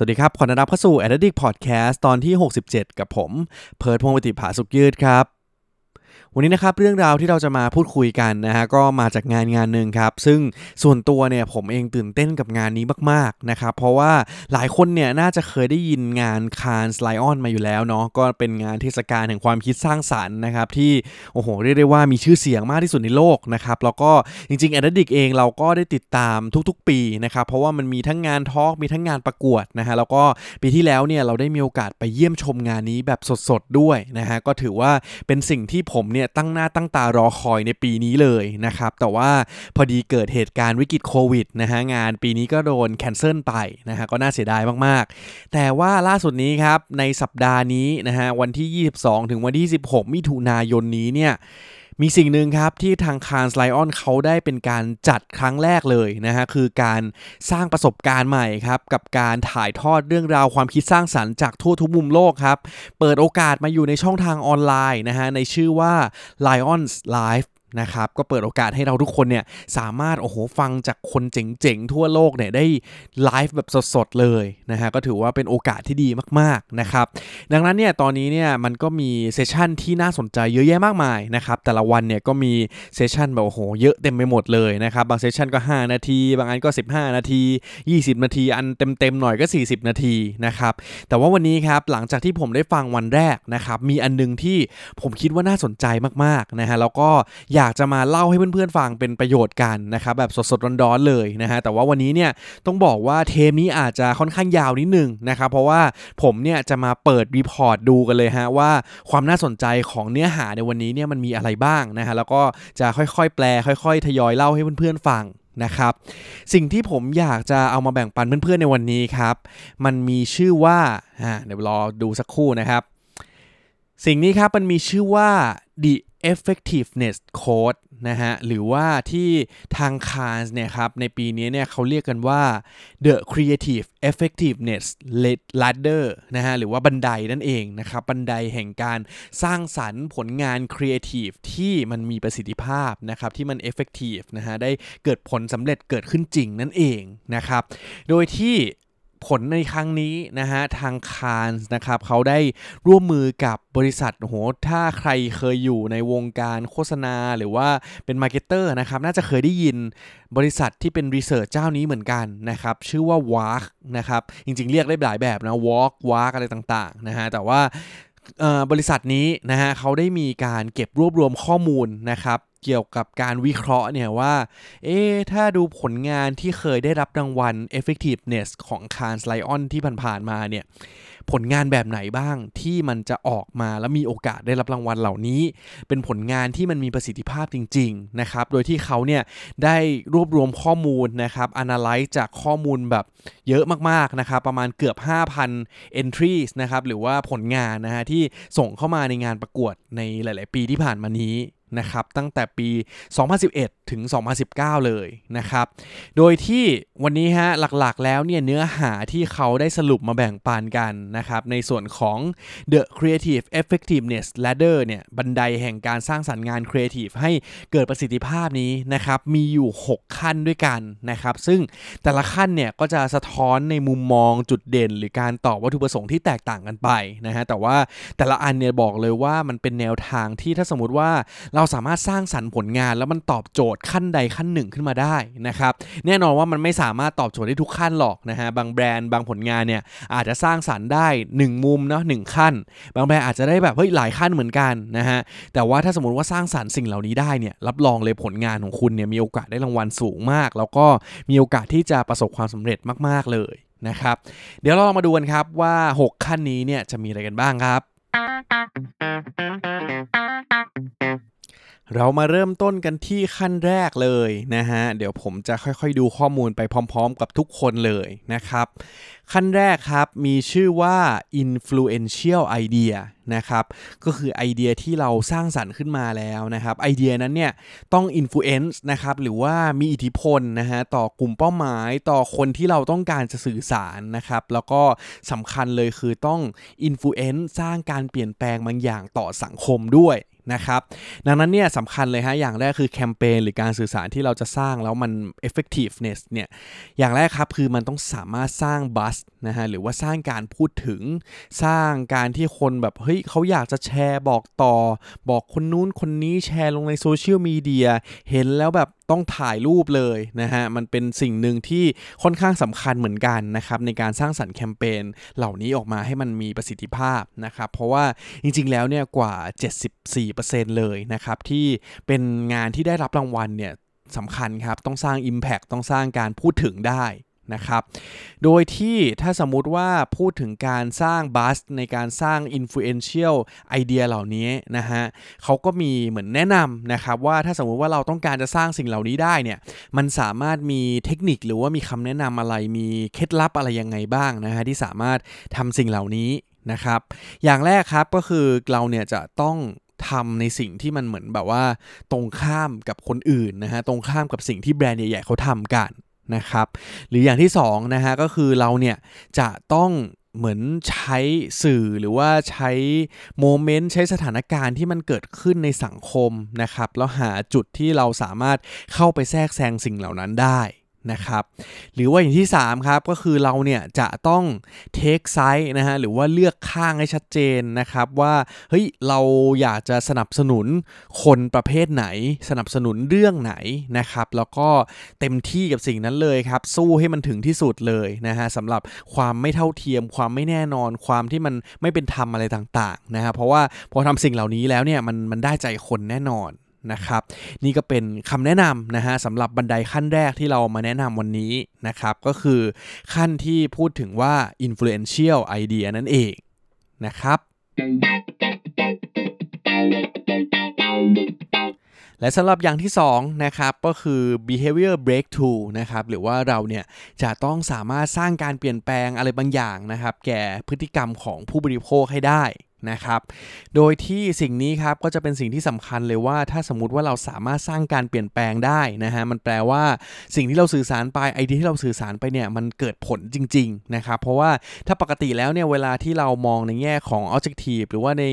สวัสดีครับ ขอต้อนรับเข้าสู่ a d d i c t Podcast ตอนที่ 67 กับผม เพิร์ดพงศ์วติผาสุขยืดครับ วันนี้นะครับเรื่องราวที่เราจะมาพูดคุยกันนะฮะก็มาจากงานงานหนึ่งครับ ซึ่งส่วนตัวเนี่ยผมเองตื่นเต้นกับงานนี้มากๆนะครับเพราะว่าหลายคนเนี่ยน่าจะเคยได้ยินงานคานสไลออนมาอยู่แล้วเนาะก็เป็นงานเทศกาลแห่งความคิดสร้างสรรค์นะครับที่โอ้โหเรียกได้ว่ามีชื่อเสียงมากที่สุดในโลกนะครับแล้วก็จริงๆ a d d i c t เองเราก็ได้ติดตามทุกๆ ปีนะครับเพราะว่ามันมีทั้งงานทอล์กมีทั้งงานประกวดนะฮะแล้วก็ปีที่แล้วเนี่ยเราได้มีโอกาสไปเยี่ยมชมงานนี้แบบสดๆด้วยนะฮะก็ถือว่าเป็นสิ่งที่ผมเนี่ยตั้งหน้าตั้งตารอคอยในปีนี้เลยนะครับ แต่ว่าพอดีเกิดเหตุการณ์วิกฤตโควิดนะฮะงานปีนี้ก็โดนแคนเซิลไปนะฮะก็น่าเสียดายมากๆ แต่ว่าล่าสุดนี้ครับในสัปดาห์นี้นะฮะวันที่ 22 ถึงวันที่ 16 มิถุนายนนี้เนี่ย มีสิ่งหนึ่งครับที่ทางคานสไลออนเขาได้เป็นการจัดครั้งแรกเลยนะฮะคือการสร้างประสบการณ์ใหม่ครับกับการถ่ายทอดเรื่องราวความคิดสร้างสรรค์จากทั่วทุกมุมโลกครับ เปิดโอกาสมาอยู่ในช่องทางออนไลน์นะฮะในชื่อว่า Lions Live นะครับก็เปิดโอกาสให้เราทุกคนเนี่ยสามารถโอ้โหฟังจากคนเจ๋งๆ ทั่วโลกเนี่ยได้ไลฟ์แบบสดๆเลยนะฮะก็ถือว่าเป็นโอกาสที่ดีมากๆนะครับดังนั้นเนี่ยตอนนี้เนี่ยมันก็มี session ที่น่าสนใจเยอะแยะมากมายนะครับแต่ละวันเนี่ยก็มี session แบบโอ้โหเยอะเต็มไปหมดเลยนะครับบาง session ก็ 5 นาที บางอันก็ 15 นาที 20 นาที อันเต็มๆหน่อยก็ 40 นาทีนะครับแต่ว่าวันนี้ครับหลังจากที่ผมได้ฟังวันแรกนะครับมีอันนึงที่ผมคิดว่าน่าสนใจมากๆนะฮะแล้วก็อยากจะมาเล่าให้เพื่อนๆฟังเป็นประโยชน์กันนะครับแบบสดๆร้อนๆเลยนะฮะแต่ว่าวันนี้เนี่ยต้องบอกว่าเทปนี้อาจจะค่อนข้างยาวนิดนึงนะครับเพราะว่าผมเนี่ยจะมาเปิด report ดูกันเลยฮะว่าความน่าสนใจของเนื้อหาในวันนี้เนี่ยมันมีอะไรบ้างนะฮะแล้วก็จะค่อยๆ แปล ค่อย ๆ ทยอยเล่าให้เพื่อนๆฟังนะครับสิ่งที่ผมอยากจะเอามาแบ่งปันเพื่อนๆในวันนี้ครับ มันมีชื่อว่าอ่าเดี๋ยวรอดูสักครู่นะครับ สิ่งนี้ครับมันมีชื่อว่า the effectiveness code นะฮะ หรือว่าที่ทางคานเนี่ยครับ ในปีนี้เนี่ยเขาเรียกกันว่า the creative effectiveness ladder นะฮะ หรือว่าบันไดนั่นเองนะครับ บันไดแห่งการสร้างสรรค์ผลงาน creative ที่มันมีประสิทธิภาพนะครับ ที่มัน effective นะฮะ ได้เกิดผลสำเร็จเกิดขึ้นจริงนั่นเองนะครับ โดยที่ ผลในครั้งนี้นะฮะทางคานนะครับเขาได้ร่วมมือกับบริษัทโหถ้าใครเคยอยู่ในวงการโฆษณาหรือว่าเป็น marketer นะครับน่าจะเคยได้ยินบริษัทที่เป็น research เจ้านี้เหมือนกันนะครับชื่อว่า Walk นะครับจริงๆเรียกได้หลายแบบนะ WARC WARC อะไรต่างๆนะฮะแต่ว่าบริษัทนี้นะฮะเขาได้มีการเก็บรวบรวมข้อมูลนะครับ เกี่ยวกับการวิเคราะห์เนี่ยว่า เอ๊ถ้าดูผลงานที่เคยได้รับรางวัล effectiveness ของ c a n s Lion ที่ผ่านๆมาเนี่ย ผลงานแบบไหนบ้างที่มันจะออกมาแล้วมีโอกาสได้รับรางวัลเหล่านี้ เป็นผลงานที่มันมีประสิทธิภาพจริง ๆ นะครับ โดยที่เขาเนี่ยได้รวบรวมข้อมูลนะครับ analyze จากข้อมูลแบบเยอะมากๆนะครับ ประมาณเกือบ 5,000 entries นะครับ หรือว่าผลงานนะฮะที่ส่งเข้ามาในงานประกวดในหลาย ๆ ปีที่ผ่านมานี้ นะครับตั้งแต่ปี 2011 ถึง 2019 เลยนะครับ โดยที่วันนี้ฮะหลักๆแล้วเนี่ยเนื้อหาที่เขาได้สรุปมาแบ่งปันกันนะครับในส่วนของ The Creative Effectiveness Ladder เนี่ยบันไดแห่งการสร้างสรรค์งาน Creative ให้เกิดประสิทธิภาพนี้นะครับมีอยู่ 6 ขั้นด้วยกันนะครับ ซึ่งแต่ละขั้นเนี่ยก็จะสะท้อนในมุมมองจุดเด่น หรือการตอบวัตถุประสงค์ที่แตกต่างกันไปนะฮะแต่ว่าแต่ละอันเนี่ยบอกเลยว่ามันเป็นแนวทางที่ถ้าสมมติว่าเราสามารถสร้างสรรค์ผลงาน แล้วมันตอบโจทย์ขั้นใดขั้นหนึ่งขึ้นมาได้นะครับแน่นอนว่ามันไม่สามารถตอบโจทย์ได้ทุกขั้นหรอกนะฮะบางแบรนด์บางผลงานเนี่ยอาจจะสร้างสรรค์ได้ 1 มุมเนาะหขั้น บางแบรนด์อาจจะได้แบบเฮ้ยหลายขั้นเหมือนกันนะฮะแต่ว่าถ้าสมมติว่าสร้างสรรค์สิ่งเหล่านี้ได้เนี่ยรับรองเลยผลงานของคุณเนี่ยมีโอกาสได้รางวัลสูงมาก แล้วก็มีโอกาสที่จะประสบความสำเร็จมาก ๆเลยนะครับ เดี๋ยวเราลองมาดูกันครับว่า 6 ขั้นนี้เนี่ยจะมีอะไรกันบ้างครับ เรามาเริ่มต้นกันที่ขั้นแรกเลยนะฮะ เดี๋ยวผมจะค่อยๆดูข้อมูลไปพร้อมๆกับทุกคนเลยนะครับ ขั้นแรกครับมีชื่อว่า influential idea นะครับ ก็คือไอเดียที่เราสร้างสรรค์ขึ้นมาแล้วนะครับ ไอเดียนั้นเนี่ยต้อง influence นะครับ หรือว่ามีอิทธิพลนะฮะต่อกลุ่มเป้าหมายต่อคนที่เราต้องการจะสื่อสารนะครับ แล้วก็สำคัญเลยคือต้อง influence สร้างการเปลี่ยนแปลงบางอย่างต่อสังคมด้วย นะครับ ดังนั้นเนี่ยสำคัญเลยฮะ อย่างแรกคือแคมเปญหรือการสื่อสารที่เราจะสร้างแล้วมัน effectiveness เนี่ย อย่างแรกครับคือมันต้องสามารถสร้างบัสนะฮะ หรือว่าสร้างการพูดถึง สร้างการที่คนแบบ เฮ้ยเขาอยากจะแชร์บอกต่อ บอกคนนู้นคนนี้แชร์ลงในโซเชียลมีเดีย เห็นแล้วแบบ ต้องถ่ายรูปเลยนะฮะ มันเป็นสิ่งหนึ่งที่ค่อนข้างสำคัญเหมือนกันนะครับในการสร้างสรรค์แคมเปญเหล่านี้ออกมาให้มันมีประสิทธิภาพนะครับ เพราะว่าจริงๆแล้วเนี่ยกว่า 74%เลยนะครับที่เป็นงานที่ได้รับรางวัลเนี่ยสำคัญครับ ต้องสร้าง Impact ต้องสร้างการพูดถึงได้ นะครับ โดยที่ถ้าสมมุติว่าพูดถึงการสร้างบัสในการสร้าง influential ไอเดียเหล่านี้นะฮะเขาก็มีเหมือนแนะนำนะครับว่าถ้าสมมุติว่าเราต้องการจะสร้างสิ่งเหล่านี้ได้เนี่ยมันสามารถมีเทคนิคหรือว่ามีคำแนะนำอะไรมีเคล็ดลับอะไรยังไงบ้างนะฮะที่สามารถทำสิ่งเหล่านี้นะครับ อย่างแรกครับก็คือเราเนี่ยจะต้องทำในสิ่งที่มันเหมือนแบบว่าตรงข้ามกับคนอื่นนะฮะตรงข้ามกับสิ่งที่แบรนด์ใหญ่ๆเขาทำกัน นะครับ หรืออย่างที่2นะฮะก็คือเราเนี่ยจะต้องเหมือนใช้สื่อหรือว่าใช้โมเมนต์ใช้สถานการณ์ที่มันเกิดขึ้นในสังคมนะครับ แล้วหาจุดที่เราสามารถเข้าไปแทรกแซงสิ่งเหล่านั้นได้ นะครับหรือว่าอย่างที่ 3 ครับก็คือเราเนี่ยจะต้องเทคไซส์นะฮะหรือว่าเลือกข้างให้ชัดเจนนะครับว่าเฮ้ยเราอยากจะสนับสนุนคนประเภทไหน สนับสนุนเรื่องไหนนะครับแล้วก็เต็มที่กับสิ่งนั้นเลยครับสู้ให้มันถึงที่สุดเลยนะฮะสำหรับความไม่เท่าเทียม ความไม่แน่นอนความที่มันไม่เป็นธรรมอะไรต่างๆนะฮะเพราะว่าพอทำสิ่งเหล่านี้แล้วเนี่ยมันมันได้ใจคนแน่นอน นะครับ นี่ก็เป็นคำแนะนำนะฮะสำหรับบันไดขั้นแรกที่เรามาแนะนำวันนี้นะครับ ก็คือขั้นที่พูดถึงว่า influential idea นั่นเองนะครับและสำหรับอย่างที่2นะครับก็คือ behavior breakthrough นะครับหรือว่าเราเนี่ยจะต้องสามารถสร้างการเปลี่ยนแปลงอะไรบางอย่างนะครับ แก่พฤติกรรมของผู้บริโภคให้ได้ นะครับ โดยที่สิ่งนี้ครับก็จะเป็นสิ่งที่สำคัญเลยว่าถ้าสมมติว่าเราสามารถสร้างการเปลี่ยนแปลงได้นะฮะมันแปลว่าสิ่งที่เราสื่อสารไปไอเดียที่เราสื่อสารไปเนี่ยมันเกิดผลจริงๆนะครับเพราะว่าถ้าปกติแล้วเนี่ยเวลาที่เรามองในแง่ของ objective หรือว่าใน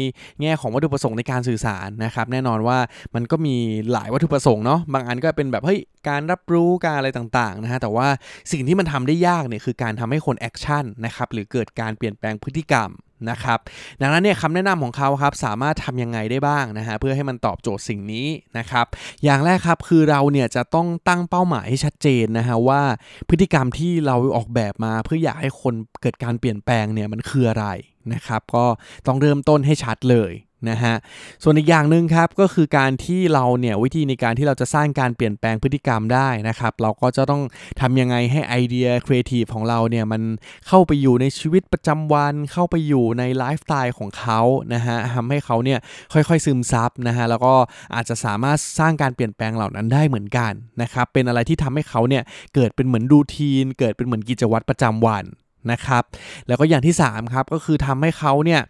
แง่ของวัตถุประสงค์ในการสื่อสารนะครับแน่นอนว่ามันก็มีหลายวัตถุประสงค์เนาะบางอันก็เป็นแบบเฮ้ยการรับรู้การอะไรต่างๆนะฮะแต่ว่าสิ่งที่มันทำได้ยากเนี่ยคือการทำให้คน action นะครับหรือเกิดการเปลี่ยนแปลงพฤติกรรม นะครับดังนั้นเนี่ยคำแนะนำของเขาครับสามารถทำยังไงได้บ้างนะฮะเพื่อให้มันตอบโจทย์สิ่งนี้นะครับอย่างแรกครับคือเราเนี่ยจะต้องตั้งเป้าหมายให้ชัดเจนนะฮะว่าพฤติกรรมที่เราออกแบบมา เพื่ออยากให้คนเกิดการเปลี่ยนแปลงเนี่ยมันคืออะไรนะครับก็ต้องเริ่มต้นให้ชัดเลย นะฮะส่วนอีกอย่างหนึ่งครับก็คือการที่เราเนี่ยวิธีในการที่เราจะสร้างการเปลี่ยนแปลงพฤติกรรมได้นะครับเราก็จะต้องทำยังไงให้ไอเดียครีเอทีฟของเราเนี่ยมันเข้าไปอยู่ในชีวิตประจำวัน เข้าไปอยู่ในไลฟ์สไตล์ของเขานะฮะทำให้เขาเนี่ยค่อยๆซึมซับนะฮะแล้วก็อาจจะสามารถสร้างการเปลี่ยนแปลงเหล่านั้นได้เหมือนกันนะครับเป็นอะไรที่ทำให้เขาเนี่ยเกิดเป็นเหมือนรูทีน เกิดเป็นเหมือนกิจวัตรประจำวัน นะครับ แล้วก็อย่างที่3ครับก็คือทำให้เขาเนี่ย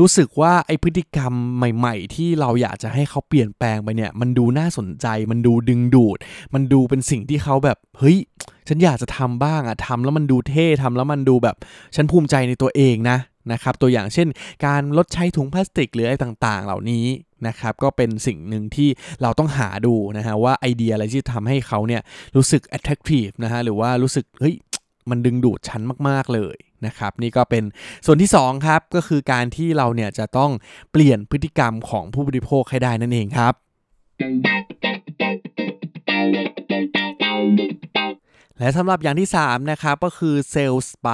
รู้สึกว่าไอพฤติกรรมใหม่ ๆ ที่เราอยากจะให้เขาเปลี่ยนแปลงไปเนี่ยมันดูน่าสนใจ มันดูดึงดูด มันดูเป็นสิ่งที่เขาแบบเฮ้ยฉันอยากจะทำบ้างอะทำแล้วมันดูเท่ทำแล้วมันดูแบบฉันภูมิใจในตัวเองนะนะครับตัวอย่างเช่น การลดใช้ถุงพลาสติกหรืออะไรต่างๆ เหล่านี้นะครับก็เป็นสิ่งหนึ่งที่เราต้องหาดูนะฮะว่าไอเดียอะไรที่ทำให้เขาเนี่ยรู้สึก attractive นะฮะหรือว่ารู้สึกเฮ้ย มันดึงดูดฉันมากๆเลยนะครับ นี่ก็เป็นส่วนที่2ครับก็คือการที่เราเนี่ยจะต้องเปลี่ยนพฤติกรรมของผู้บริโภคให้ได้นั่นเองครับ และสำหรับอย่างที่ 3 นะครับ ก็คือเซลล์สไป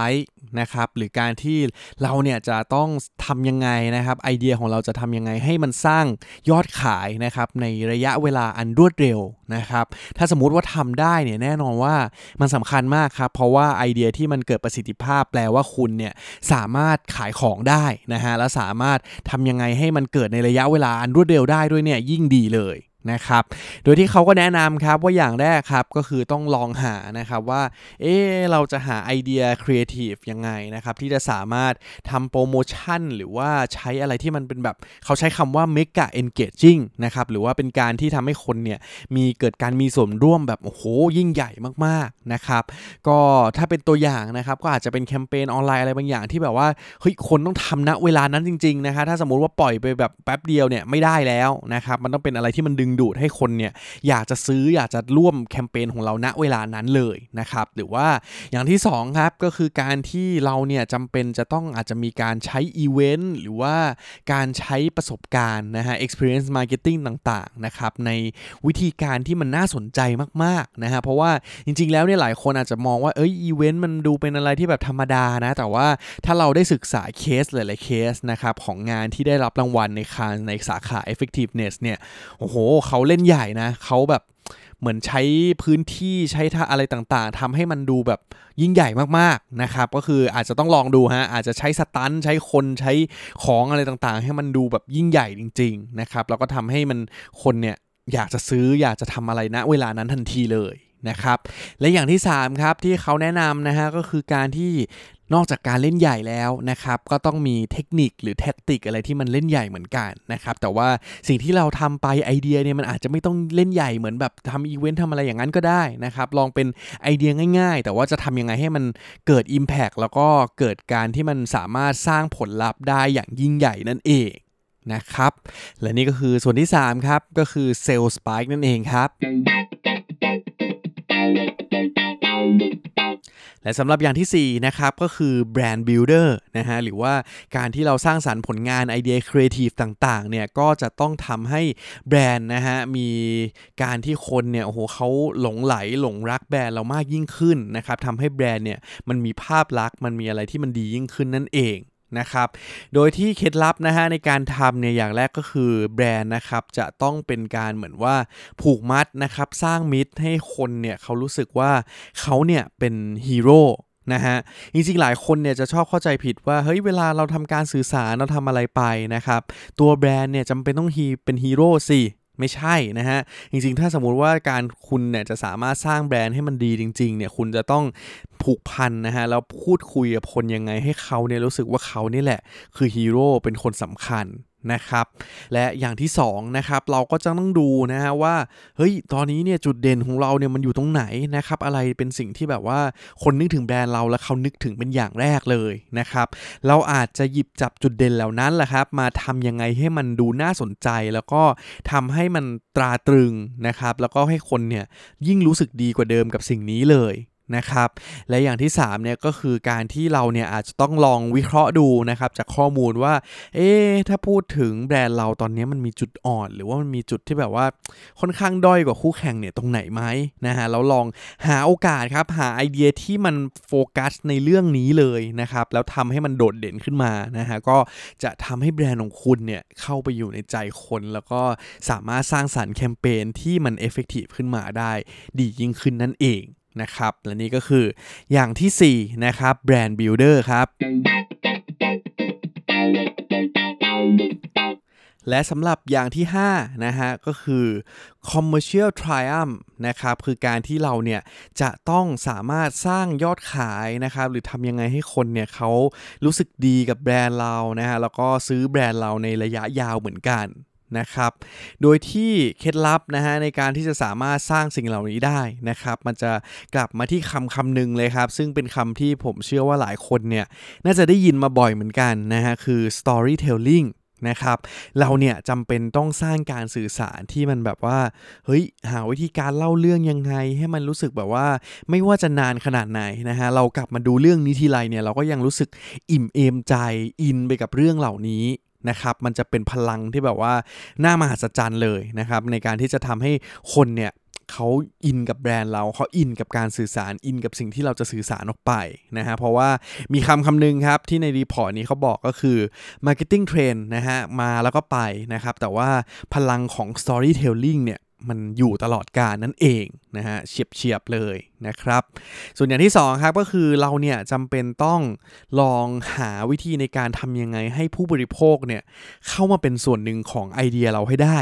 นะครับ หรือการที่เราเนี่ยจะต้องทำยังไงนะครับ ไอเดียของเราจะทำยังไงให้มันสร้างยอดขายนะครับ ในระยะเวลาอันรวดเร็วนะครับ ถ้าสมมุติว่าทำได้เนี่ยแน่นอนว่ามันสำคัญมากครับ เพราะว่าไอเดียที่มันเกิดประสิทธิภาพแปลว่าคุณเนี่ยสามารถขายของได้นะฮะ และสามารถทำยังไงให้มันเกิดในระยะเวลาอันรวดเร็วได้ด้วยเนี่ยยิ่งดีเลย นะครับ โดยที่เขาก็แนะนำครับว่าอย่างแรกครับก็คือต้องลองหานะครับว่า เอ๊เราจะหาไอเดียครีเอทีฟยังไงนะครับที่จะสามารถทำโปรโมชั่น หรือว่าใช้อะไรที่มันเป็นแบบเขาใช้คำว่า mega engaging นะครับหรือว่าเป็นการที่ทำให้คนเนี่ยมีเกิดการมีส่วนร่วมแบบโอ้โหยิ่งใหญ่มากๆนะครับ ก็ถ้าเป็นตัวอย่างนะครับก็อาจจะเป็นแคมเปญออนไลน์อะไรบางอย่างที่แบบว่าเฮ้ยคนต้องทำณเวลานั้นจริงๆนะครับถ้าสมมติว่าปล่อยไปแบบแป๊บเดียวเนี่ยไม่ได้แล้วนะครับมันต้องเป็นอะไรที่มันดึงดูดให้คนเนี่ยอยากจะซื้ออยากจะร่วมแคมเปญของเราณเวลานั้นเลยนะครับหรือว่าอย่างที่2ครับก็คือการที่เราเนี่ยจำเป็นจะต้องอาจจะมีการใช้อีเวนต์หรือว่าการใช้ประสบการณ์นะฮะ experience marketing ต่างๆนะครับในวิธีการที่มันน่าสนใจมากๆนะฮะเพราะว่าจริงๆแล้วเนี่ยหลายคนอาจจะมองว่าเอ้ยอีเวนต์มันดูเป็นอะไรที่แบบธรรมดานะแต่ว่าถ้าเราได้ศึกษาเคสหลายๆเคสนะครับของงานที่ได้รับรางวัลในคานในสาขา effectiveness เนี่ยโอ้โหเขาเล่นใหญ่นะเขาแบบเหมือนใช้พื้นที่ใช้ท่าอะไรต่างๆทำให้มันดูแบบยิ่งใหญ่มากๆนะครับ ก็คืออาจจะต้องลองดูฮะอาจจะใช้สตันใช้คนใช้ของอะไรต่างๆ ให้มันดูแบบยิ่งใหญ่จริง ๆนะครับ แล้วก็ทำให้มันคนเนี่ยอยากจะซื้ออยากจะทำอะไรณเวลานั้นทันทีเลยนะครับและอย่างที่ 3 ครับที่เขาแนะนำนะฮะก็คือการที่ นอกจากการเล่นใหญ่แล้วนะครับ ก็ต้องมีเทคนิคหรือแท็กติกอะไรที่มันเล่นใหญ่เหมือนกันนะครับ แต่ว่าสิ่งที่เราทำไปไอเดียเนี่ยมันอาจจะไม่ต้องเล่นใหญ่เหมือนแบบทำอีเวนต์ทำอะไรอย่างนั้นก็ได้นะครับ ลองเป็นไอเดียง่ายๆ แต่ว่าจะทำยังไงให้มันเกิด Impact แล้วก็เกิดการที่มันสามารถสร้างผลลัพธ์ได้อย่างยิ่งใหญ่นั่นเองนะครับ และนี่ก็คือส่วนที่ 3 ครับ ก็คือ Sales Spike นั่นเองครับ และสำหรับอย่างที่4นะครับก็คือ Brand Builder นะฮะหรือว่าการที่เราสร้างสรรค์ผลงานไอเดียครีเอทีฟต่างๆเนี่ยก็จะต้องทำให้แบรนด์นะฮะมีการที่คนเนี่ยโอ้โหเขาหลงใหลหลงรักแบรนด์เรามากยิ่งขึ้นนะครับทำให้แบรนด์เนี่ยมันมีภาพลักษณ์มันมีอะไรที่มันดียิ่งขึ้นนั่นเอง นะครับ โดยที่เคล็ดลับนะฮะในการทำเนี่ยอย่างแรกก็คือแบรนด์นะครับจะต้องเป็นการเหมือนว่าผูกมัดนะครับสร้างมิตรให้คนเนี่ยเขารู้สึกว่าเขาเนี่ยเป็นฮีโร่นะฮะจริงๆหลายคนเนี่ยจะชอบเข้าใจผิดว่าเฮ้ยเวลาเราทำการสื่อสารเราทำอะไรไปนะครับ ตัวแบรนด์เนี่ยจำเป็นต้องฮีเป็นฮีโร่สิ ไม่ใช่นะฮะ จริงๆ ถ้าสมมุติว่าการคุณเนี่ยจะสามารถสร้างแบรนด์ให้มันดีจริงๆเนี่ยคุณจะต้องผูกพันนะฮะ แล้วพูดคุยกับคนยังไงให้เขาเนี่ยรู้สึกว่าเขานี่แหละ คือฮีโร่เป็นคนสำคัญ นะครับ และอย่างที่2นะครับเราก็จะต้องดูนะฮะว่าเฮ้ยตอนนี้เนี่ยจุดเด่นของเราเนี่ยมันอยู่ตรงไหนนะครับอะไรเป็นสิ่งที่แบบว่าคนนึกถึงแบรนด์เราแล้วเขานึกถึงเป็นอย่างแรกเลยนะครับเราอาจจะหยิบจับจุดเด่นเหล่านั้นแหละครับมาทำยังไงให้มันดูน่าสนใจ แล้วก็ทำให้มันตราตรึงนะครับแล้วก็ให้คนเนี่ยยิ่งรู้สึกดีกว่าเดิมกับสิ่งนี้เลย นะครับ และอย่างที่3เนี่ยก็คือการที่เราเนี่ยอาจจะต้องลองวิเคราะห์ดูนะครับจากข้อมูลว่า เอ๊ถ้าพูดถึงแบรนด์เราตอนนี้มันมีจุดอ่อน หรือว่ามันมีจุดที่แบบว่าค่อนข้างด้อยกว่าคู่แข่งเนี่ยตรงไหนไหมนะฮะแล้วลองหาโอกาสครับหาไอเดียที่มันโฟกัสในเรื่องนี้เลยนะครับแล้วทำให้มันโดดเด่นขึ้นมานะฮะก็จะทำให้แบรนด์ของคุณเนี่ยเข้าไปอยู่ในใจคนแล้วก็สามารถสร้างสรรค์แคมเปญที่มัน effective ขึ้นมาได้ดียิ่งขึ้นนั่นเอง นะครับ และนี่ก็คืออย่างที่4นะครับ Brand Builder ครับและสำหรับอย่างที่5นะฮะก็คือ commercial triumph นะครับคือการที่เราเนี่ยจะต้องสามารถสร้างยอดขายนะครับหรือทำยังไงให้คนเนี่ยเขารู้สึกดีกับแบรนด์เรานะฮะแล้วก็ซื้อแบรนด์เราในระยะยาวเหมือนกัน นะครับ โดยที่เคล็ดลับนะฮะในการที่จะสามารถสร้างสิ่งเหล่านี้ได้นะครับ มันจะกลับมาที่คำคำหนึ่งเลยครับ ซึ่งเป็นคำที่ผมเชื่อว่าหลายคนเนี่ยน่าจะได้ยินมาบ่อยเหมือนกันนะฮะคือ storytelling นะครับเราเนี่ยจำเป็นต้องสร้างการสื่อสารที่มันแบบว่าเฮ้ยหาวิธีการเล่าเรื่องยังไง ให้มันรู้สึกแบบว่า ไม่ว่าจะนานขนาดไหนนะฮะเรากลับมาดูเรื่องนี้ทีไรเนี่ยเราก็ยังรู้สึกอิ่มเอมใจอินไปกับเรื่องเหล่านี้ นะครับมันจะเป็นพลังที่แบบว่าน่ามหัศจรรย์เลยนะครับในการที่จะทำให้คนเนี่ยเขาอินกับแบรนด์เราเขาอินกับการสื่อสารอินกับสิ่งที่เราจะสื่อสารออกไปนะฮะเพราะว่ามีคำคำหนึ่งครับที่ในรีพอร์ตนี้เขาบอกก็คือ Marketing Trend นะฮะมาแล้วก็ไปนะครับแต่ว่าพลังของ Storytelling เนี่ย มันอยู่ตลอดกาลนั่นเองนะฮะเฉียบเฉียบเลยนะครับ ส่วนอย่างที่2ครับก็คือเราเนี่ยจำเป็นต้องลองหาวิธีในการทำยังไงให้ผู้บริโภคเนี่ยเข้ามาเป็นส่วนหนึ่งของไอเดียเราให้ได้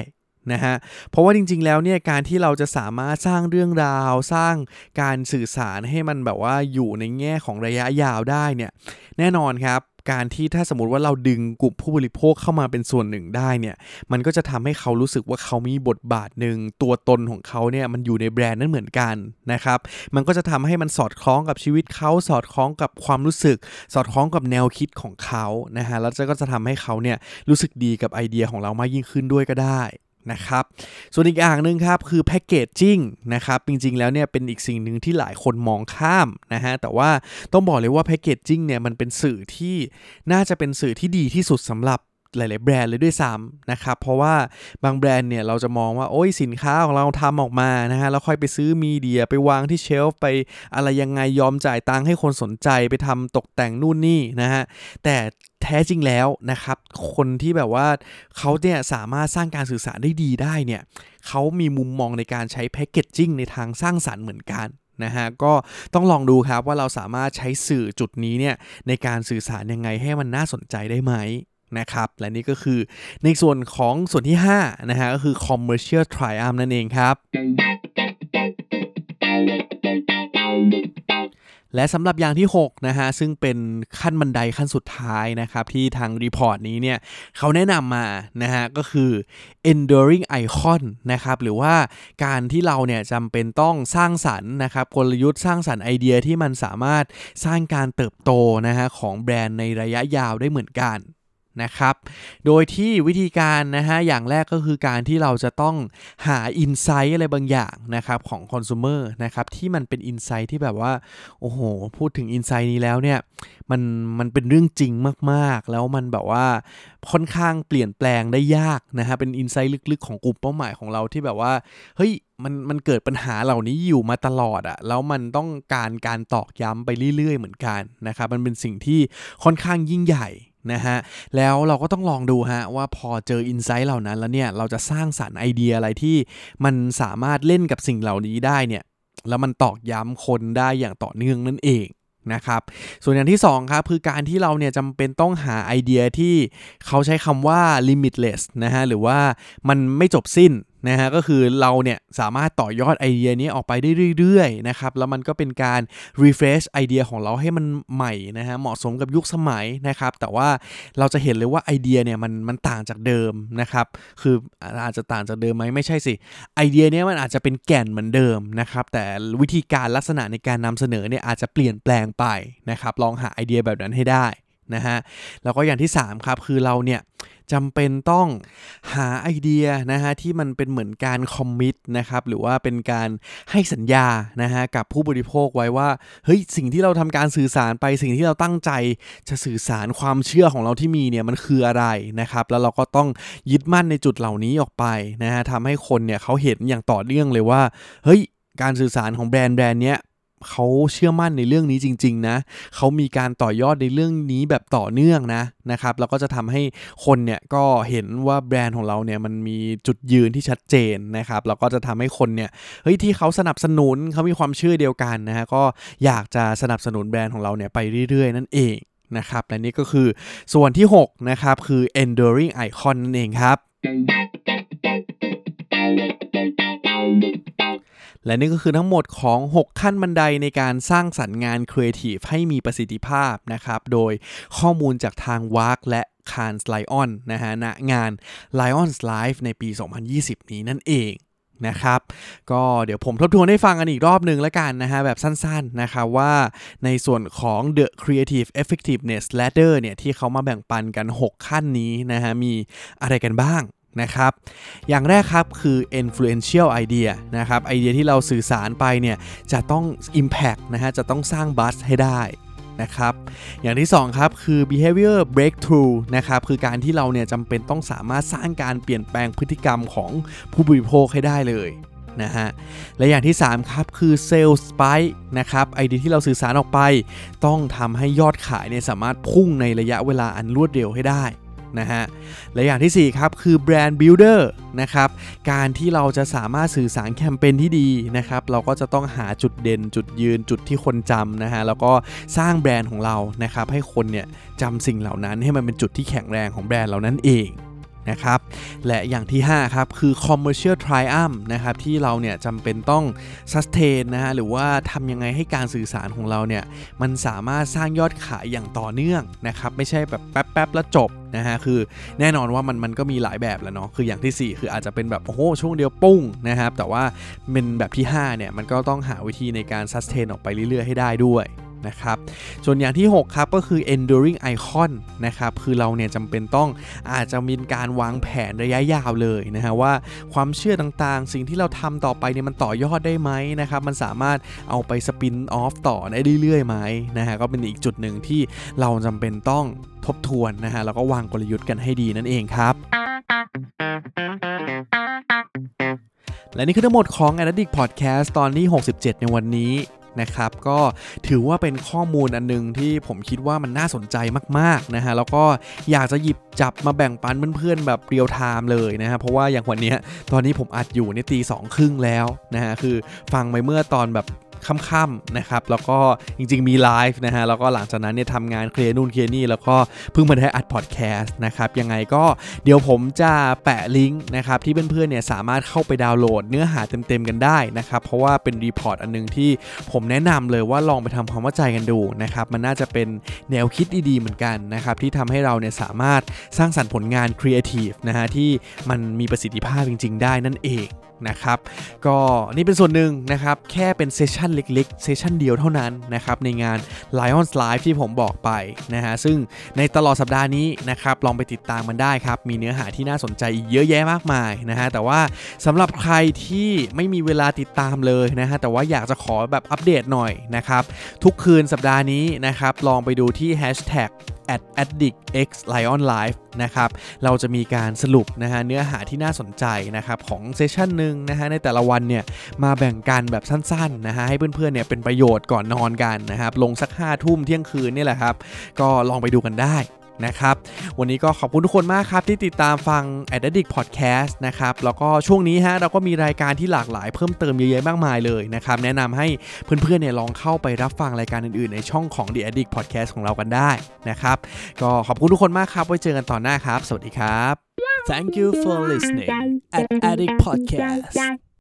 นะฮะเพราะว่าจริงๆแล้วเนี่ยการที่เราจะสามารถสร้างเรื่องราว สร้างการสื่อสารให้มันแบบว่าอยู่ในแง่ของระยะยาวได้เนี่ยแน่นอนครับ การที่ถ้าสมมติว่าเราดึงกลุ่มผู้บริโภคเข้ามาเป็นส่วนหนึ่งได้เนี่ย มันก็จะทำให้เขารู้สึกว่าเขามีบทบาทหนึ่งตัวตนของเขาเนี่ยมันอยู่ในแบรนด์นั้นเหมือนกันนะครับ มันก็จะทำให้มันสอดคล้องกับชีวิตเขาสอดคล้องกับความรู้สึก สอดคล้องกับแนวคิดของเขานะฮะแล้วก็จะทำให้เขาเนี่ยรู้สึกดีกับไอเดียของเรามากยิ่งขึ้นด้วยก็ได้ นะครับ ส่วนอีกอย่างหนึ่งครับคือแพคเกจจิ้งนะครับ จริงๆ แล้วเนี่ยเป็นอีกสิ่งหนึ่งที่หลายคนมองข้ามนะฮะ แต่ว่าต้องบอกเลยว่าแพคเกจจิ้งเนี่ยมันเป็นสื่อที่น่าจะเป็นสื่อที่ดีที่สุดสำหรับ หลาย ๆ แบรนด์เลยด้วยซ้ำนะครับ เพราะว่าบางแบรนด์เนี่ยเราจะมองว่าโอ้ยสินค้าของเราทำออกมานะฮะแล้วค่อยไปซื้อมีเดียไปวางที่เชลฟ์ไปอะไรยังไงยอมจ่ายตังค์ให้คนสนใจไปทำตกแต่งนู่นนี่นะฮะแต่แท้จริงแล้วนะครับ คนที่แบบว่าเขาเนี่ยสามารถสร้างการสื่อสารได้ดีได้เนี่ยเขามีมุมมองในการใช้แพคเกจจิ้งในทางสร้างสรรค์เหมือนกันนะฮะก็ต้องลองดูครับว่าเราสามารถใช้สื่อจุดนี้เนี่ยในการสื่อสารยังไงให้มันน่าสนใจได้ไหม นะครับ และนี่ก็คือในส่วนของส่วนที่ 5 นะฮะก็คือ commercial triumph นั่นเองครับและสำหรับอย่างที่ 6 นะฮะ ซึ่งเป็นขั้นบันไดขั้นสุดท้ายนะครับ ที่ทาง report นี้เนี่ย เขาแนะนำมานะฮะ ก็คือ enduring icon นะครับ หรือว่าการที่เราเนี่ยจำเป็นต้องสร้างสรรค์นะครับ กลยุทธ์สร้างสรรค์ไอเดียที่มันสามารถสร้างการเติบโตนะฮะ ของแบรนด์ในระยะยาวได้เหมือนกัน นะครับ โดยที่วิธีการนะฮะอย่างแรกก็คือการที่เราจะต้องหา insight อะไรบางอย่างนะครับของคอน sumer นะครับที่มันเป็น insight ที่แบบว่า โอ้โห พูดถึงอินไซต์นี้แล้วเนี่ยมันมันเป็นเรื่องจริงมากๆ แล้วมันแบบว่าค่อนข้างเปลี่ยนแปลงได้ยากนะฮะเป็นอินไซต์ลึกๆ ของกลุ่มเป้าหมายของเราที่แบบว่าเฮ้ยมันมันเกิดปัญหาเหล่านี้อยู่มาตลอดอะแล้วมันต้องการการตอกย้ำไปเรื่อยๆ เหมือนกันนะครับมันเป็นสิ่งที่ค่อนข้างยิ่งใหญ่ นะฮะแล้วเราก็ต้องลองดูฮะว่าพอเจออินไซต์เหล่านั้นแล้วเนี่ยเราจะสร้างสารรค์ไอเดียอะไรที่มันสามารถเล่นกับสิ่งเหล่านี้ได้เนี่ยแล้วมันตอกย้ำคนได้อย่างต่อเนื่องนั่นเองนะครับส่วนอย่างที่2ครับคือการที่เราเนี่ยจำเป็นต้องหาไอเดียที่เขาใช้คำว่า limitless นะฮะหรือว่ามันไม่จบสิ้น นะฮะก็คือเราเนี่ยสามารถต่อยอดไอเดียนี้ออกไปได้เรื่อยๆนะครับแล้วมันก็เป็นการ refresh ไอเดียของเราให้มันใหม่นะฮะเหมาะสมกับยุคสมัยนะครับแต่ว่าเราจะเห็นเลยว่าไอเดียเนี่ยมันมันต่างจากเดิมนะครับคืออาจจะต่างจากเดิมไหมไม่ใช่สิไอเดียเนี้ยมันอาจจะเป็นแก่นเหมือนเดิมนะครับแต่วิธีการลักษณะในการนำเสนอเนี่ยอาจจะเปลี่ยนแปลงไปนะครับลองหาไอเดียแบบนั้นให้ได้นะฮะแล้วก็อย่างที่ 3 ครับ คือเราเนี่ย จำเป็นต้องหาไอเดียนะฮะที่มันเป็นเหมือนการคอมมิตนะครับหรือว่าเป็นการให้สัญญานะฮะกับผู้บริโภคไว้ว่าเฮ้ยสิ่งที่เราทำการสื่อสารไปสิ่งที่เราตั้งใจจะสื่อสารความเชื่อของเราที่มีเนี่ยมันคืออะไรนะครับแล้วเราก็ต้องยึดมั่นในจุดเหล่านี้ออกไปนะฮะทำให้คนเนี่ยเขาเห็นอย่างต่อเนื่องเลยว่าเฮ้ยการสื่อสารของแบรนด์แบรนด์เนี้ย เขาเชื่อมั่นในเรื่องนี้จริง ๆ นะเขามีการต่อยอดในเรื่องนี้แบบต่อเนื่องนะนะครับแล้วก็จะทำให้คนเนี่ยก็เห็นว่าแบรนด์ของเราเนี่ยมันมีจุดยืนที่ชัดเจนนะครับแล้วก็จะทำให้คนเนี่ยเฮ้ยที่เขาสนับสนุนเขามีความเชื่อเดียวกันนะฮะก็อยากจะสนับสนุนแบรนด์ของเราเนี่ยไปเรื่อย ๆ นั่นเองนะครับและนี่ก็คือส่วนที่6นะครับคือ enduring icon นั่นเองครับ และนี่ก็คือทั้งหมดของ 6 ขั้นบันไดในการสร้างสรรค์งานครีเอทีฟให้มีประสิทธิภาพนะครับ โดยข้อมูลจากทาง WARC และ Cannes Lions นะฮะณงาน Lions Live ในปี 2020 นี้นั่นเองนะครับก็เดี๋ยวผมทบทวนให้ฟังกันอีกรอบหนึ่งแล้วกันนะฮะแบบสั้นๆนะครับว่าในส่วนของ The Creative Effectiveness Ladder เนี่ยที่เขามาแบ่งปันกัน 6 ขั้นนี้นะฮะมีอะไรกันบ้าง นะครับ อย่างแรกครับคือ influential idea นะครับ ไอเดียที่เราสื่อสารไปเนี่ยจะต้อง impact นะฮะ จะต้องสร้าง buzz ให้ได้นะครับ อย่างที่2ครับคือ behavior breakthrough นะครับ คือการที่เราเนี่ยจำเป็นต้องสามารถสร้างการเปลี่ยนแปลงพฤติกรรมของผู้บริโภคให้ได้เลยนะฮะ และอย่างที่ 3 ครับคือ sales spike นะครับ ไอเดียที่เราสื่อสารออกไป ต้องทำให้ยอดขายเนี่ยสามารถพุ่งในระยะเวลาอันรวดเร็วให้ได้ นะฮะ และอย่างที่ 4 ครับ คือ brand builder นะครับ การที่เราจะสามารถสื่อสารแคมเปญที่ดีนะครับ เราก็จะต้องหาจุดเด่นจุดยืนจุดที่คนจำนะฮะ แล้วก็สร้างแบรนด์ของเรานะครับ ให้คนเนี่ยจำสิ่งเหล่านั้นให้มันเป็นจุดที่แข็งแรงของแบรนด์เรานั่นเอง นะครับ และอย่างที่ 5 ครับ คือ commercial triumph นะครับ ที่เราเนี่ยจำเป็นต้อง sustain นะฮะ หรือว่าทำยังไงให้การสื่อสารของเราเนี่ย มันสามารถสร้างยอดขายอย่างต่อเนื่องนะครับ ไม่ใช่แบบแป๊บๆแล้วจบนะฮะ คือแน่นอนว่ามันมันก็มีหลายแบบแล้วเนาะ คืออย่างที่ 4 คืออาจจะเป็นแบบ โอ้โห ช่วงเดียวปุ้งนะครับ แต่ว่าเป็นแบบที่ 5 เนี่ย มันก็ต้องหาวิธีในการ sustain ออกไปเรื่อยๆ ให้ได้ด้วย นะครับ ส่วนอย่างที่ 6 ครับ ก็คือ enduring icon นะครับ คือเราเนี่ยจำเป็นต้องอาจจะมีการวางแผนระยะยาวเลยนะฮะว่าความเชื่อต่างๆ สิ่งที่เราทำต่อไปเนี่ยมันต่อยอดได้ไหมนะครับ มันสามารถเอาไปสปินออฟต่อได้เรื่อยๆไหมนะฮะก็เป็นอีกจุดหนึ่งที่เราจำเป็นต้องทบทวนนะฮะแล้วก็วางกลยุทธ์กันให้ดีนั่นเองครับและนี่คือทั้งหมดของ Addict Podcast ตอนที่ 67 ในวันนี้ นะครับ ก็ถือว่าเป็นข้อมูลอันนึงที่ผมคิดว่ามันน่าสนใจมากๆนะฮะแล้วก็อยากจะหยิบจับมาแบ่งปันเพื่อนๆแบบ real-time เลยนะฮะเพราะว่าอย่างวันนี้ตอนนี้ผมอัดอยู่ในตีสองครึ่งแล้วนะฮะคือฟังไปเมื่อตอนแบบ ค่ำๆนะครับแล้วก็จริงๆมีไลฟ์นะฮะแล้วก็หลังจากนั้นเนี่ยทำงานเคลียร์นู่นเคลียร์นี่แล้วก็เพิ่งมาได้อัดพอดแคสต์นะครับยังไงก็เดี๋ยวผมจะแปะลิงก์นะครับที่เพื่อนๆเนี่ยสามารถเข้าไปดาวน์โหลดเนื้อหาเต็มๆกันได้นะครับเพราะว่าเป็น report อันนึงที่ผมแนะนำเลยว่าลองไปทำความเข้าใจกันดูนะครับมันน่าจะเป็นแนวคิดดีๆเหมือนกันนะครับที่ทำให้เราเนี่ยสามารถสร้างสรรค์ผลงานครีเอทีฟนะฮะที่มันมีประสิทธิภาพจริง ๆ ได้นั่นเอง นะครับ ก็นี่เป็นส่วนหนึ่งนะครับ แค่เป็น session เล็กๆ session เดียวเท่านั้นนะครับ ในงาน Lions Live ที่ผมบอกไปนะฮะ ซึ่งในตลอดสัปดาห์นี้นะครับ ลองไปติดตามมันได้ครับ มีเนื้อหาที่น่าสนใจอีกเยอะแยะมากมายนะฮะ แต่ว่าสำหรับใครที่ไม่มีเวลาติดตามเลยนะฮะ แต่ว่าอยากจะขอแบบอัปเดตหน่อยนะครับ ทุกคืนสัปดาห์นี้นะครับ ลองไปดูที่ hashtag at addict x lion life นะครับ เราจะมีการสรุปนะฮะเนื้อหาที่น่าสนใจนะครับของเซสชันหนึ่งนะฮะในแต่ละวันเนี่ยมาแบ่งกันแบบสั้นๆนะฮะให้เพื่อนๆเนี่ยเป็นประโยชน์ก่อนนอนกันนะครับ ลงสัก5้าทุ่มเที่ยงคืนนี่แหละครับ ก็ลองไปดูกันได้ นะครับ วันนี้ก็ขอบคุณทุกคนมากครับ ที่ติดตามฟัง a d d i c t Podcast นะครับ แล้วก็ช่วงนี้ฮะเราก็มีรายการที่หลากหลายเพิ่มเติมเยอะแยะมากมายเลยนะครับ แนะนำให้เพื่อนๆเนี่ยลองเข้าไปรับฟังรายการอื่นๆ ในช่องของ The Addict Podcast ของเรากันได้นะครับ ก็ขอบคุณทุกคนมากครับ ไว้เจอกันตอนหน้าครับ สวัสดีครับ Thank you for listening at Addict Podcast